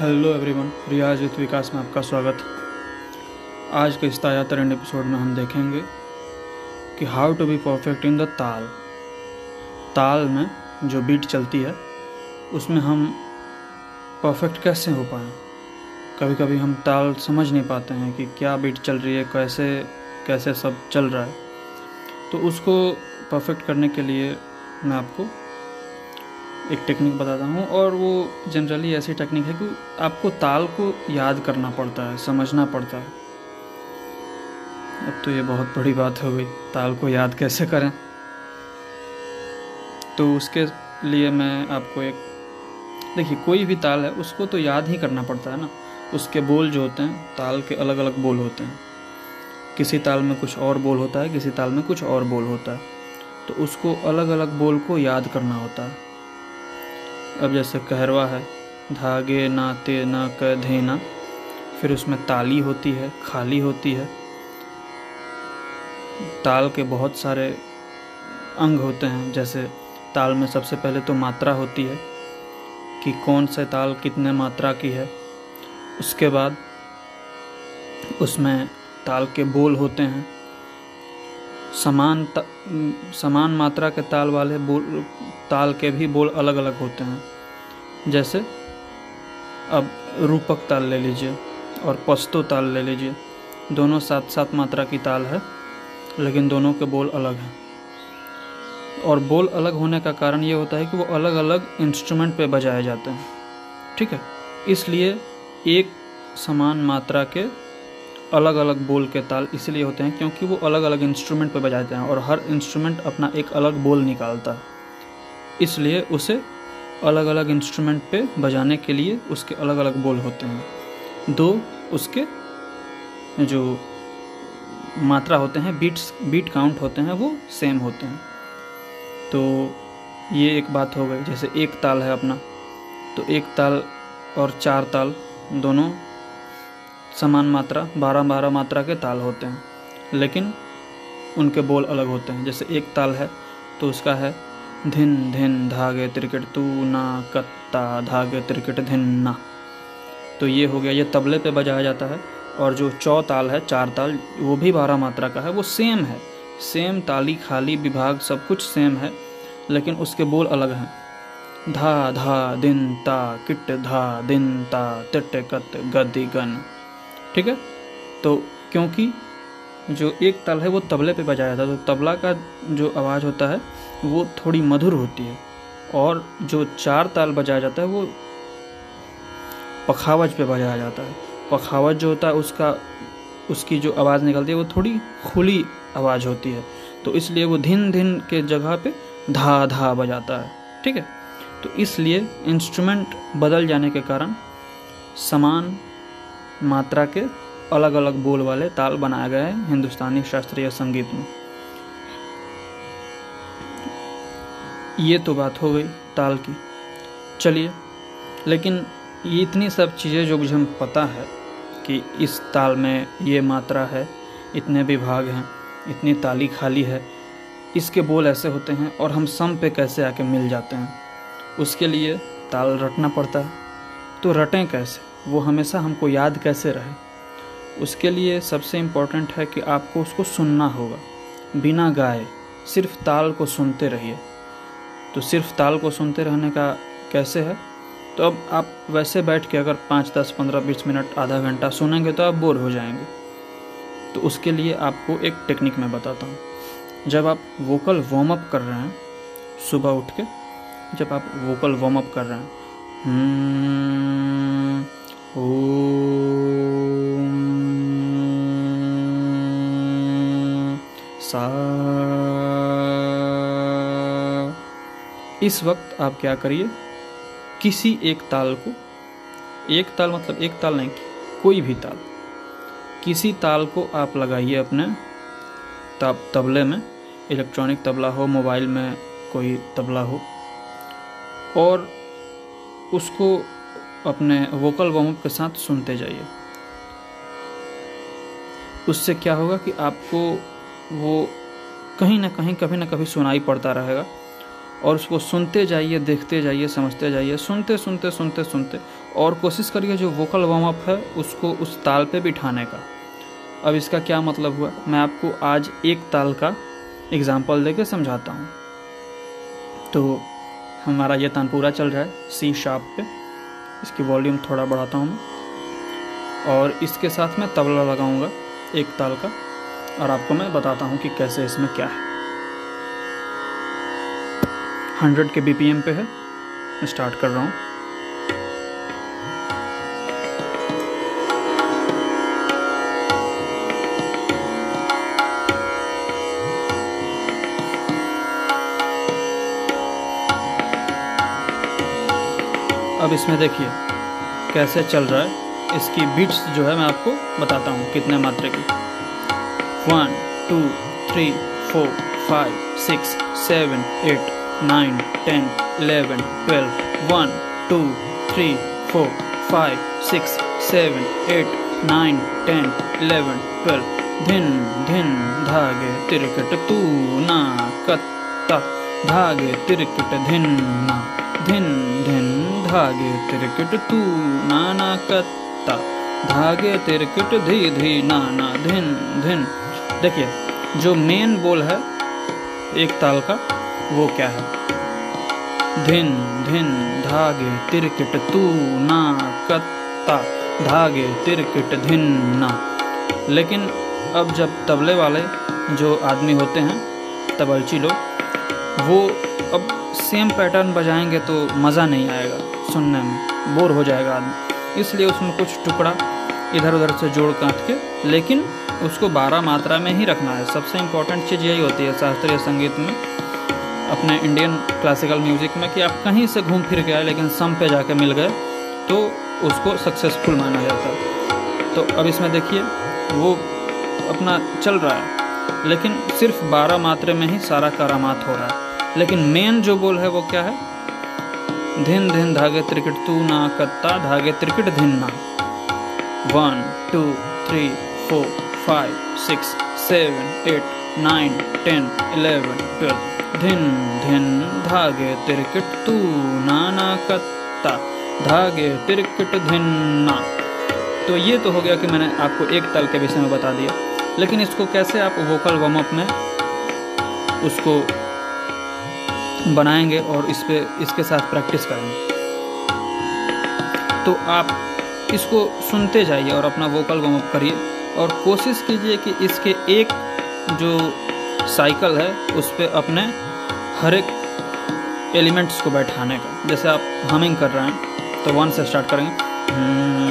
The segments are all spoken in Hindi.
Hello everyone Riyaz youth Vikas में आपका स्वागत। आज के इस ताज़ा तरीन एपिसोड में हम देखेंगे कि how to be perfect in the taal. ताल में जो बीट चलती है, उसमें हम परफेक्ट कैसे हो पाएँ? कभी कभी हम ताल समझ नहीं पाते हैं कि क्या बीट चल रही है, कैसे कैसे सब चल रहा है। तो उसको परफेक्ट करने के लिए मैं आपको एक टेक्निक बताता हूँ और वो जनरली ऐसी टेक्निक है कि आपको ताल को याद करना पड़ता है, समझना पड़ता है। अब तो ये बहुत बड़ी बात हो गई, ताल को याद कैसे करें? तो उसके लिए मैं आपको एक, देखिए, कोई भी ताल है, उसको तो याद ही करना पड़ता है ना। उसके बोल जो होते हैं, ताल के अलग अलग बोल होते हैं। किसी ताल में कुछ और बोल होता है, किसी ताल में कुछ और बोल होता है। तो उसको अलग अलग बोल को याद करना होता है। अब जैसे कहरवा है, धागे ना ते ना क धेना, फिर उसमें ताली होती है, खाली होती है। ताल के बहुत सारे अंग होते हैं, जैसे ताल में सबसे पहले तो मात्रा होती है, कि कौन से ताल कितने मात्रा की है। उसके बाद उसमें ताल के बोल होते हैं समान समान मात्रा के ताल वाले बोल, ताल के भी बोल अलग अलग होते हैं। जैसे, अब रूपक ताल ले लीजिए और पस्तो ताल ले लीजिए। दोनों सात सात मात्रा की ताल है, लेकिन दोनों के बोल अलग हैं। और बोल अलग होने का कारण ये होता है कि वो अलग अलग इंस्ट्रूमेंट पे बजाए जाते हैं। ठीक है? इसलिए एक समान मात्रा के अलग अलग बोल के ताल इसलिए होते हैं क्योंकि वो अलग अलग इंस्ट्रूमेंट पर बजाते हैं और हर इंस्ट्रूमेंट अपना एक अलग बोल निकालता है। इसलिए उसे अलग अलग इंस्ट्रूमेंट पे बजाने के लिए उसके अलग अलग बोल होते हैं। दो, उसके जो मात्रा होते हैं बीट्स बीट काउंट होते हैं, वो सेम होते हैं। तो ये एक बात हो गई, जैसे एक ताल है अपना तो एक ताल और चार ताल दोनों समान मात्रा, बारह बारह मात्रा के ताल होते हैं। लेकिन उनके बोल अलग होते हैं। जैसे एक ताल है तो उसका है, धिन धिन धागे त्रिकट तू ना कत्ता, धागे त्रिकट धिन ना। तो ये हो गया, ये तबले पे बजाया जाता है। और जो चौ ताल है, चार ताल, वो भी बारह मात्रा का है, वो सेम है। सेम ताली, खाली, विभाग, सब कुछ सेम है, लेकिन उसके बोल अलग हैं। धा धा, दिन, ता, किट, धा, दिन, ता, तिट, कत गति गन। ठीक है? तो क्योंकि जो एक ताल है वो तबले पे बजाया था तो तबला का जो आवाज़ होता है, वो थोड़ी मधुर होती है। और जो चार ताल बजाया जाता है, वो पखावज पे बजाया जाता है। पखावज जो होता है, उसका, उसकी जो आवाज़ निकलती है, वो थोड़ी खुली आवाज़ होती है। तो इसलिए वो धिन धिन के जगह पे धा धा बजाता है। ठीक है? तो इसलिए इंस्ट्रूमेंट बदल जाने के कारण समान मात्रा के अलग अलग बोल वाले ताल बनाए गए हैं हिंदुस्तानी शास्त्रीय संगीत में। ये तो बात हो गई ताल की। चलिए, लेकिन ये इतनी सब चीज़ें जो मुझे पता है कि इस ताल में ये मात्रा है, इतने विभाग हैं, इतनी ताली खाली है, इसके बोल ऐसे होते हैं और हम सम पे कैसे आके मिल जाते हैं? उसके लिए ताल रटना पड़ता है। तो रटें कैसे? वो हमेशा हमको याद कैसे रहे? उसके लिए सबसे इम्पोर्टेंट है कि आपको उसको सुनना होगा। बिना गाए सिर्फ़ ताल को सुनते रहिए। तो सिर्फ़ ताल को सुनते रहने का कैसे है? तो अब आप वैसे बैठ के अगर पाँच दस पंद्रह बीस मिनट आधा घंटा सुनेंगे तो आप बोर हो जाएँगे। तो उसके लिए आपको एक टेक्निक मैं बताता हूँ। जब आप वोकल वार्म अप कर रहे हैं सुबह उठ के जब आप वोकल वार्म अप कर रहे हैं हम्म, सा इस वक्त आप क्या करिए? किसी एक ताल को, एक ताल मतलब एक ताल नहीं, कोई भी ताल, किसी ताल को आप लगाइए अपने तब, तबले में, इलेक्ट्रॉनिक तबला हो, मोबाइल में कोई तबला हो, और उसको अपने वोकल वार्म के साथ सुनते जाइए। उससे क्या होगा कि आपको वो कहीं ना कहीं, कभी ना कभी सुनाई पड़ता रहेगा। और उसको सुनते जाइए, देखते जाइए, समझते जाइए। सुनते सुनते सुनते सुनते। और कोशिश करिए जो वोकल वार्म अप है, उसको उस ताल पे बिठाने का। अब इसका क्या मतलब हुआ? मैं आपको आज एक ताल का एग्ज़ाम्पल देके समझाता हूँ। तो हमारा ये तान पूरा चल रहा है सी शार्प पे। इसकी वॉल्यूम थोड़ा बढ़ाता हूँ और इसके साथ मैं तबला लगाऊँगा एक ताल का, और आपको मैं बताता हूँ कि कैसे इसमें क्या है। हंड्रेड के बीपीएम पे है। मैं स्टार्ट कर रहा हूँ। अब इसमें देखिए, कैसे चल रहा है। इसकी बीट्स जो है मैं आपको बताता हूँ कितने मात्रा की। One two three four five six seven eight nine ten eleven twelve one two three four five six seven eight nine ten eleven twelve धिन धिन, धागे तिरकट तू ना कत्ता। धागे तिरकट धिन ना धिन धिन धागे तिरकट तू नाना कत्ता। धागे तिरकट धी धी नाना धिन धिन। देखिए, जो मेन बोल है, एक ताल का, वो क्या है? धिन धिन धागे तिरकट तू ना कत्ता। धागे तिरकट धिन ना। लेकिन अब जब तबले वाले जो आदमी होते हैं, तबलची लोग, वो अब सेम पैटर्न बजाएँगे तो मज़ा नहीं आएगा सुनने में। बोर हो जाएगा आदमी। इसलिए उसमें कुछ टुकड़ा इधर उधर से जोड़ काट के, लेकिन उसको बारह मात्रा में ही रखना है। सबसे इम्पोर्टेंट चीज़ यही होती है शास्त्रीय संगीत में, अपने इंडियन क्लासिकल म्यूज़िक में कि आप कहीं से घूम फिर के आए, लेकिन सम पे जाके मिल गए तो उसको सक्सेसफुल माना जाता है। तो अब इसमें देखिए, वो अपना चल रहा है, लेकिन सिर्फ़ बारह मात्रे में ही सारा करामात हो रहा है। लेकिन मेन जो बोल है वो क्या है? धिन धिन धागे त्रिकट तू ना कत्ता, धागे त्रिकट धिन ना। One two three four five six seven eight nine ten eleven twelve धिन धिन धागे त्रिकट तू ना ना कत्ता, धागे त्रिकट धिन ना। तो ये तो हो गया कि मैंने आपको एक तल के विषय में बता दिया। लेकिन इसको कैसे आप वोकल वार्म अप में उसको बनाएँगे और इस पर इसके साथ प्रैक्टिस करेंगे। तो आप इसको सुनते जाइए और अपना वोकल वार्म अप करिए और कोशिश कीजिए कि इसके एक जो साइकिल है, उस पर अपने हर एक एलिमेंट्स को बैठाने का। जैसे आप हमिंग कर रहे हैं तो वन से स्टार्ट करेंगे।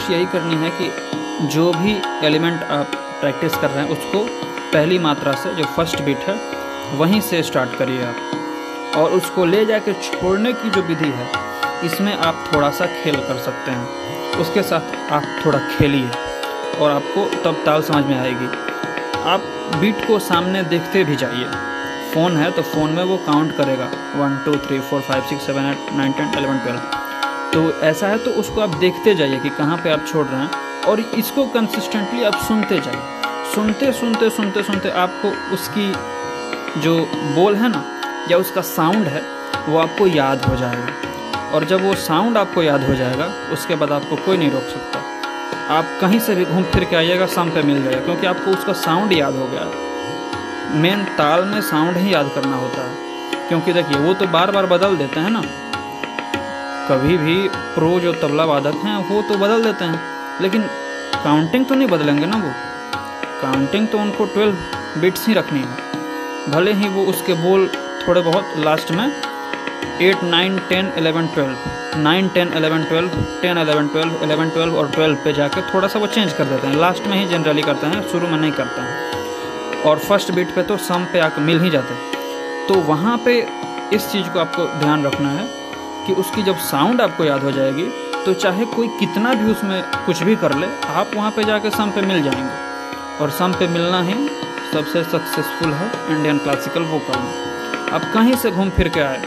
कोशिश यही करनी है कि जो भी एलिमेंट आप प्रैक्टिस कर रहे हैं, उसको पहली मात्रा से, जो फ़र्स्ट बीट है, वहीं से स्टार्ट करिए आप। और उसको ले जाके छोड़ने की जो विधि है, इसमें आप थोड़ा सा खेल कर सकते हैं। उसके साथ आप थोड़ा खेलिए, और आपको तब ताल समझ में आएगी। आप बीट को सामने देखते भी जाइए। फ़ोन है तो फ़ोन में वो काउंट करेगा। One two three four five six seven eight nine ten eleven twelve तो ऐसा है तो उसको आप देखते जाइए कि कहाँ पे आप छोड़ रहे हैं और इसको कंसिस्टेंटली आप सुनते जाइए। सुनते सुनते सुनते सुनते आपको उसकी जो बोल है ना, या उसका साउंड है, वो आपको याद हो जाएगा। और जब वो साउंड आपको याद हो जाएगा, उसके बाद आपको कोई नहीं रोक सकता। आप कहीं से भी घूम फिर के आइएगा, शाम पे मिल जाएगा, क्योंकि आपको उसका साउंड याद हो गया। मेन ताल में साउंड ही याद करना होता है। क्योंकि देखिए, वो तो बार बार बदल देते हैं ना। कभी भी प्रो जो तबला वादक हैं, वो तो बदल देते हैं। लेकिन काउंटिंग तो नहीं बदलेंगे ना वो? काउंटिंग तो उनको ट्वेल्व बिट्स ही रखनी है। भले ही वो उसके बोल थोड़े बहुत लास्ट में eight nine ten eleven twelve nine ten eleven twelve ten eleven twelve eleven twelve और ट्वेल्व पे जाकर थोड़ा सा वो चेंज कर देते हैं। लास्ट में ही जनरली करते हैं, शुरू में नहीं करते हैं। और फ़र्स्ट बीट पे तो सम पे आकर मिल ही जाते हैं। तो वहाँ पे इस चीज़ को आपको ध्यान रखना है। कि उसकी जब साउंड आपको याद हो जाएगी तो चाहे कोई कितना भी उसमें कुछ भी कर ले, आप वहाँ पे जाके सम पे मिल जाएँगे। और सम पे मिलना ही सबसे सक्सेसफुल है इंडियन क्लासिकल वोकल में। आप कहीं से घूम फिर के आए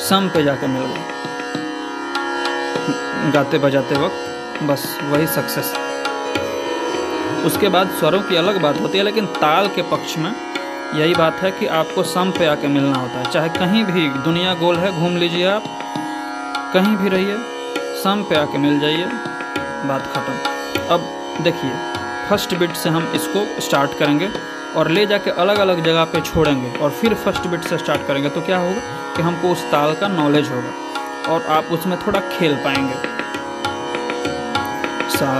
सम पे जाके मिल गए। गाते बजाते वक्त बस वही सक्सेस उसके बाद स्वरों की अलग बात होती है, लेकिन ताल के पक्ष में यही बात है कि आपको सम पे आके मिलना होता है। चाहे कहीं भी दुनिया गोल है, घूम लीजिए आप। कहीं भी रहिए, सम पे आके मिल जाइए। बात ख़त्म। अब देखिए फ़र्स्ट बिट से हम इसको स्टार्ट करेंगे और ले जाके अलग अलग जगह पे छोड़ेंगे और फिर फ़र्स्ट बिट से स्टार्ट करेंगे। तो क्या होगा कि हमको उस ताल का नॉलेज होगा और आप उसमें थोड़ा खेल पाएँगे। सा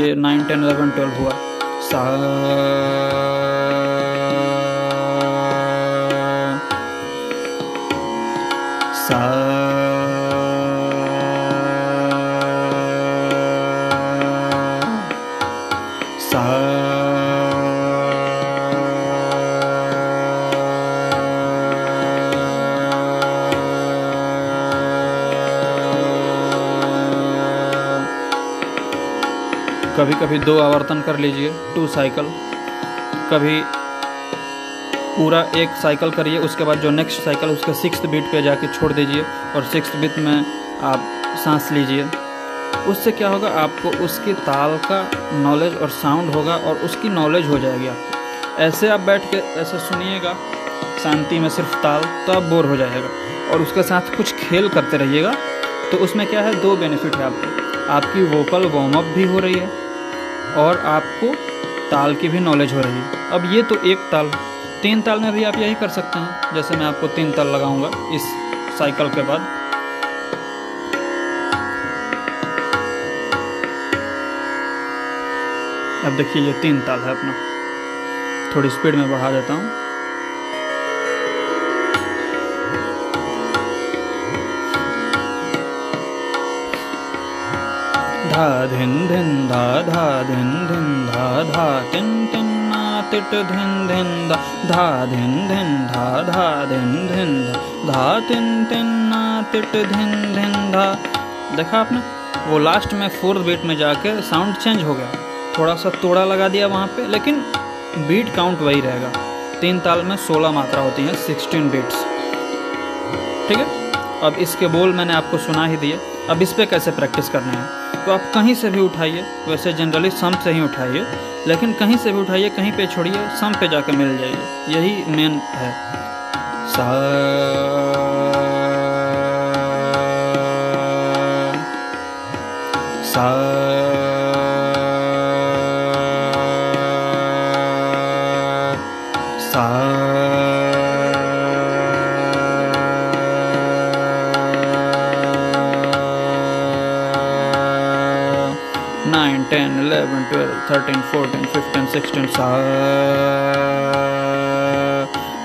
ये नाइन टेन अलेवन ट्वेल्व हुआ। सा कभी दो आवर्तन कर लीजिए टू साइकिल कभी पूरा एक साइकिल करिए, उसके बाद जो नेक्स्ट साइकिल उसके सिक्स बीट पे जाके छोड़ दीजिए और सिक्स बीट में आप सांस लीजिए। उससे क्या होगा, आपको उसकी ताल का नॉलेज और साउंड होगा और उसकी नॉलेज हो जाएगी आपको। ऐसे आप बैठ के, ऐसे सुनिएगा, शांति में सिर्फ़ ताल तो आप बोर हो जाएगा और उसके साथ कुछ खेल करते रहिएगा तो उसमें क्या है, दो बेनिफिट है आपको। आपकी वोकल वार्म अप भी हो रही है और आपको ताल की भी नॉलेज हो रही है। अब ये तो एक ताल, तीन ताल में भी आप यही कर सकते हैं। जैसे मैं आपको तीन ताल लगाऊँगा इस साइकिल के बाद। अब देखिए ये तीन ताल है अपना। थोड़ी स्पीड में बढ़ा देता हूँ। धा धिन धिन धा धा धिन धिन धा धा तिन तिन ना तिट धिन धिन धा धा धिन धिन धा धा धिन धिन धा धा तिन तिन ना तिट धिन धिन धा। देखा आपने? वो लास्ट में फोर्थ बीट में जाके साउंड चेंज हो गया। थोड़ा सा तोड़ा लगा दिया वहाँ पे, लेकिन बीट काउंट वही रहेगा। तीन ताल में सोलह मात्रा होती हैं सिक्सटीन बीट्स ठीक है? अब इसके बोल मैंने आपको सुना ही दिए। अब इस पर कैसे प्रैक्टिस करना है? तो आप कहीं से भी उठाइए, वैसे जनरली सम से ही उठाइए, लेकिन कहीं से भी उठाइए, कहीं पे छोड़िए सम पे जाकर मिल जाइए। यही मेन है। सा सा 10 11 12 13 14 15 16 sa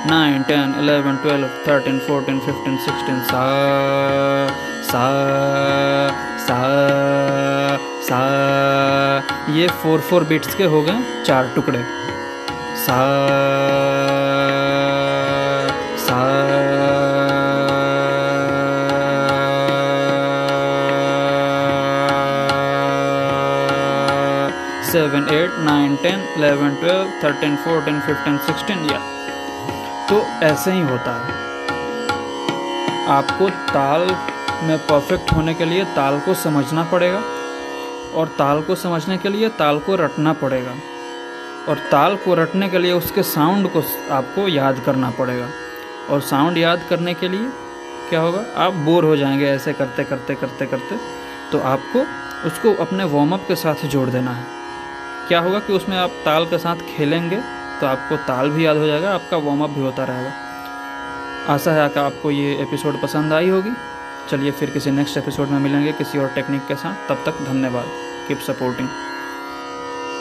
9 10 11 12 13 14 15 16 sa sa सा सा ये फोर फोर बीट्स के हो गए चार टुकड़े। सा seven eight nine ten eleven twelve thirteen fourteen fifteen sixteen या तो ऐसे ही होता है। आपको ताल में परफेक्ट होने के लिए ताल को समझना पड़ेगा और ताल को समझने के लिए ताल को रटना पड़ेगा और ताल को रटने के लिए उसके साउंड को आपको याद करना पड़ेगा और साउंड याद करने के लिए क्या होगा? आप बोर हो जाएँगे ऐसे करते करते करते करते तो आपको उसको अपने वार्म अप के साथ जोड़ देना है। क्या होगा कि उसमें आप ताल के साथ खेलेंगे तो आपको ताल भी याद हो जाएगा, आपका वार्म अप भी होता रहेगा। आशा है कि आपको ये एपिसोड पसंद आई होगी। चलिए फिर किसी नेक्स्ट एपिसोड में मिलेंगे किसी और टेक्निक के साथ। तब तक धन्यवाद। Keep supporting